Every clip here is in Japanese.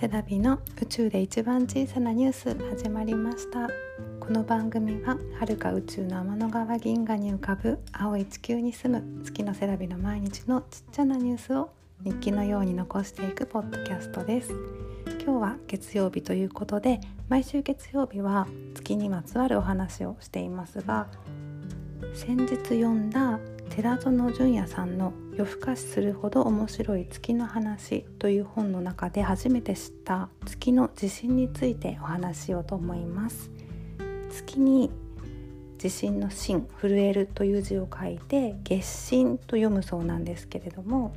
セラビの宇宙で一番小さなニュース始まりました。この番組は遥か宇宙の天の川銀河に浮かぶ青い地球に住む月のセラビの毎日のちっちゃなニュースを日記のように残していくポッドキャストです。今日は月曜日ということで毎週月曜日は月にまつわるお話をしていますが先日読んだ寺園純也さんの「夜更かしするほど面白い月の話」という本の中で初めて知った月の地震についてお話しようと思います。月に地震の震震えるという字を書いて月震と読むそうなんですけれども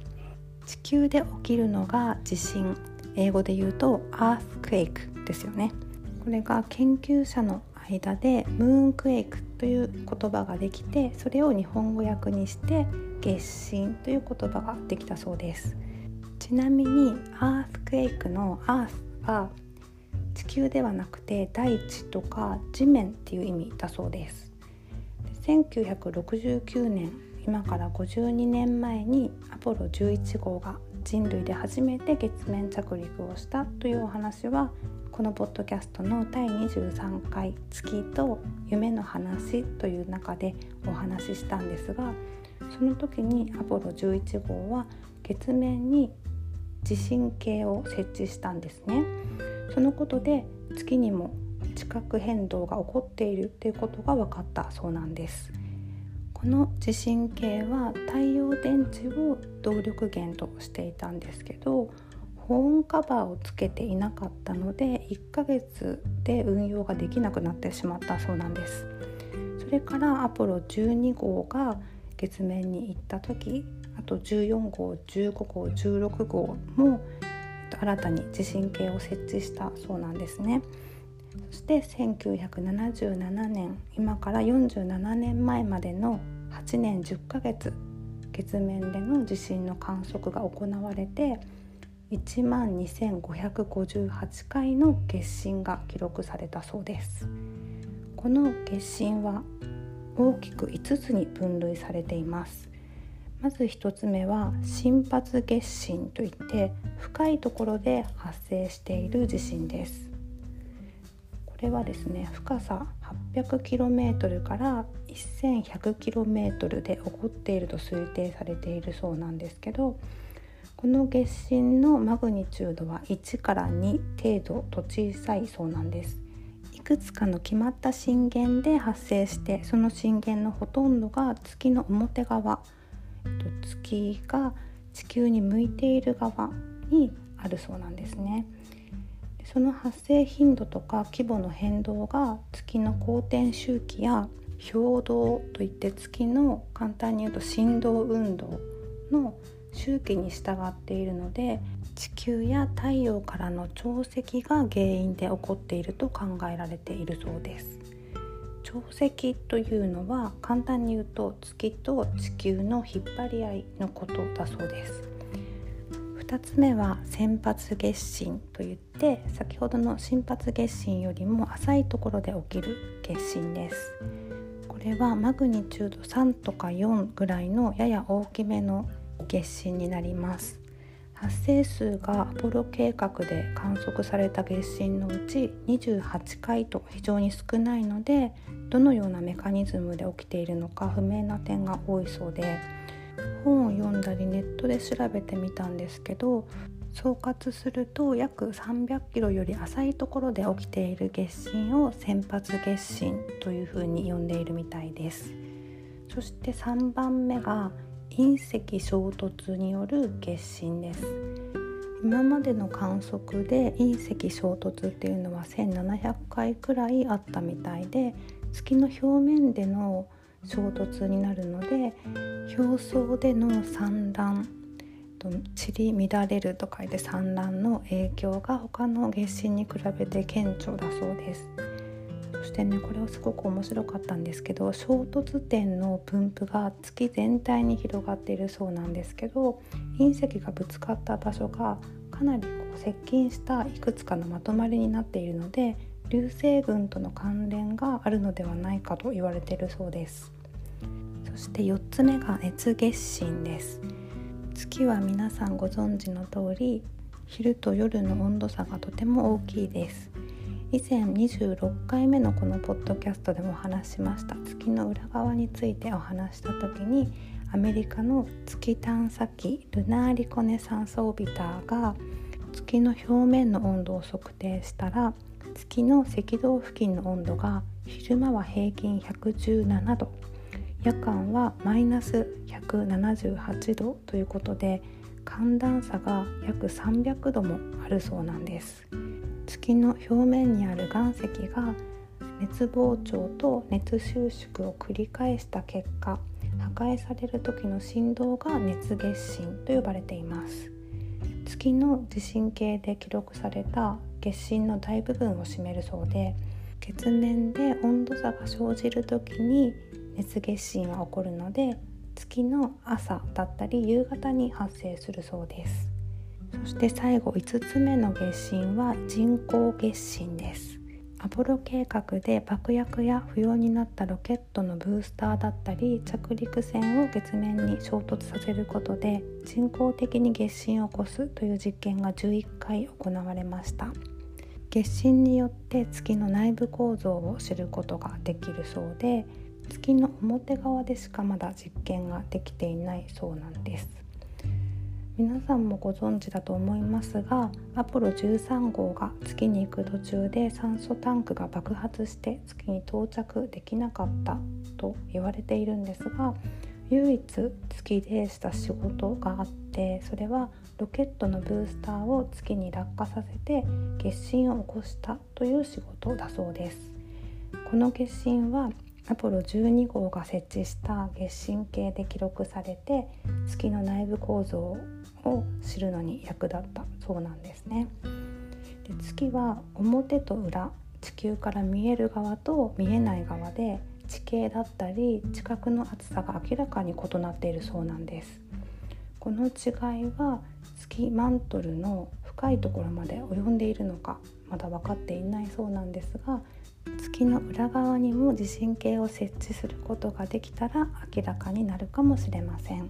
地球で起きるのが地震英語で言うと earthquake ですよねこれが研究者の間でムーンクエイクという言葉ができてそれを日本語訳にして月神という言葉ができたそうです。ちなみにアースクエイクのアースは地球ではなくて大地とか地面っていう意味だそうです。1969年今から52年前にアポロ11号が人類で初めて月面着陸をしたというお話はこのポッドキャストの第23回「月と夢の話」という中でお話ししたんですがその時にアポロ11号は月面に地震計を設置したんですね。そのことで月にも地殻変動が起こっているということが分かったそうなんです。この地震計は太陽電池を動力源としていたんですけど保温カバーをつけていなかったので1ヶ月で運用ができなくなってしまったそうなんです。それからアポロ12号が月面に行った時あと14号15号16号も新たに地震計を設置したそうなんですね。そして1977年今から47年前までの8年10ヶ月月面での地震の観測が行われて1万2558回の月震が記録されたそうです。この月震は大きく5つに分類されています。まず1つ目は心発月震といって深いところで発生している地震です。これはですね深さ 800km から 1100km で起こっていると推定されているそうなんですけどこの月震のマグニチュードは1から2程度と小さいそうなんです。いくつかの決まった震源で発生してその震源のほとんどが月の表側月が地球に向いている側にあるそうなんですね。その発生頻度とか規模の変動が月の公転周期や表動といって月の簡単に言うと振動運動の周期に従っているので地球や太陽からの潮汐が原因で起こっていると考えられているそうです。潮汐というのは簡単に言うと月と地球の引っ張り合いのことだそうです。2つ目は先発月震といって先ほどの心発月震よりも浅いところで起きる月震です。これはマグニチュード3とか4ぐらいのやや大きめの月震になります。発生数がアポロ計画で観測された月震のうち28回と非常に少ないのでどのようなメカニズムで起きているのか不明な点が多いそうで本を読んだりネットで調べてみたんですけど総括すると約300キロより浅いところで起きている月震を先発月震というふうに呼んでいるみたいです。そして3番目が隕石衝突による月震です今までの観測で隕石衝突っていうのは1700回くらいあったみたいで月の表面での衝突になるので表層での産卵散り乱れると書いて産卵の影響が他の月震に比べて顕著だそうです。そしてねこれはすごく面白かったんですけど衝突点の分布が月全体に広がっているそうなんですけど隕石がぶつかった場所がかなりこう接近したいくつかのまとまりになっているので流星群との関連があるのではないかと言われているそうです。そして4つ目が熱月震です。月は皆さんご存知の通り昼と夜の温度差がとても大きいです。以前26回目のこのポッドキャストでもお話しました。月の裏側についてお話した時にアメリカの月探査機ルナーリコネサンスオービターが月の表面の温度を測定したら月の赤道付近の温度が昼間は平均117度夜間はマイナス178度ということで寒暖差が約300度もあるそうなんです。月の表面にある岩石が熱膨張と熱収縮を繰り返した結果破壊される時の振動が熱月震と呼ばれています。月の地震計で記録された月震の大部分を占めるそうで月面で温度差が生じる時に熱月震は起こるので月の朝だったり夕方に発生するそうです。そして最後5つ目の月震は人工月震です。アポロ計画で爆薬や不要になったロケットのブースターだったり着陸船を月面に衝突させることで人工的に月震を起こすという実験が11回行われました。月震によって月の内部構造を知ることができるそうで月の表側でしかまだ実験ができていないそうなんです。皆さんもご存知だと思いますがアポロ13号が月に行く途中で酸素タンクが爆発して月に到着できなかったと言われているんですが唯一月でした仕事があってそれはロケットのブースターを月に落下させて月震を起こしたという仕事だそうです。この月震はアポロ12号が設置した月震計で記録されて月の内部構造を知るのに役立ったそうなんですね。で月は表と裏地球から見える側と見えない側で地形だったり地殻の厚さが明らかに異なっているそうなんです。この違いは月マントルの深いところまで及んでいるのかまだ分かっていないそうなんですが月の裏側にも地震計を設置することができたら明らかになるかもしれません。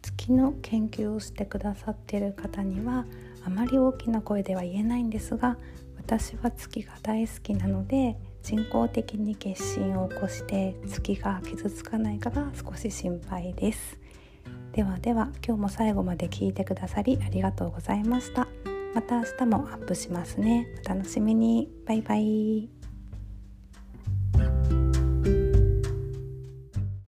月の研究をしてくださっている方にはあまり大きな声では言えないんですが私は月が大好きなので人工的に月震を起こして月が傷つかないかが少し心配です。ではでは今日も最後まで聞いてくださりありがとうございました。また明日もアップしますね。お楽しみに。バイバイ。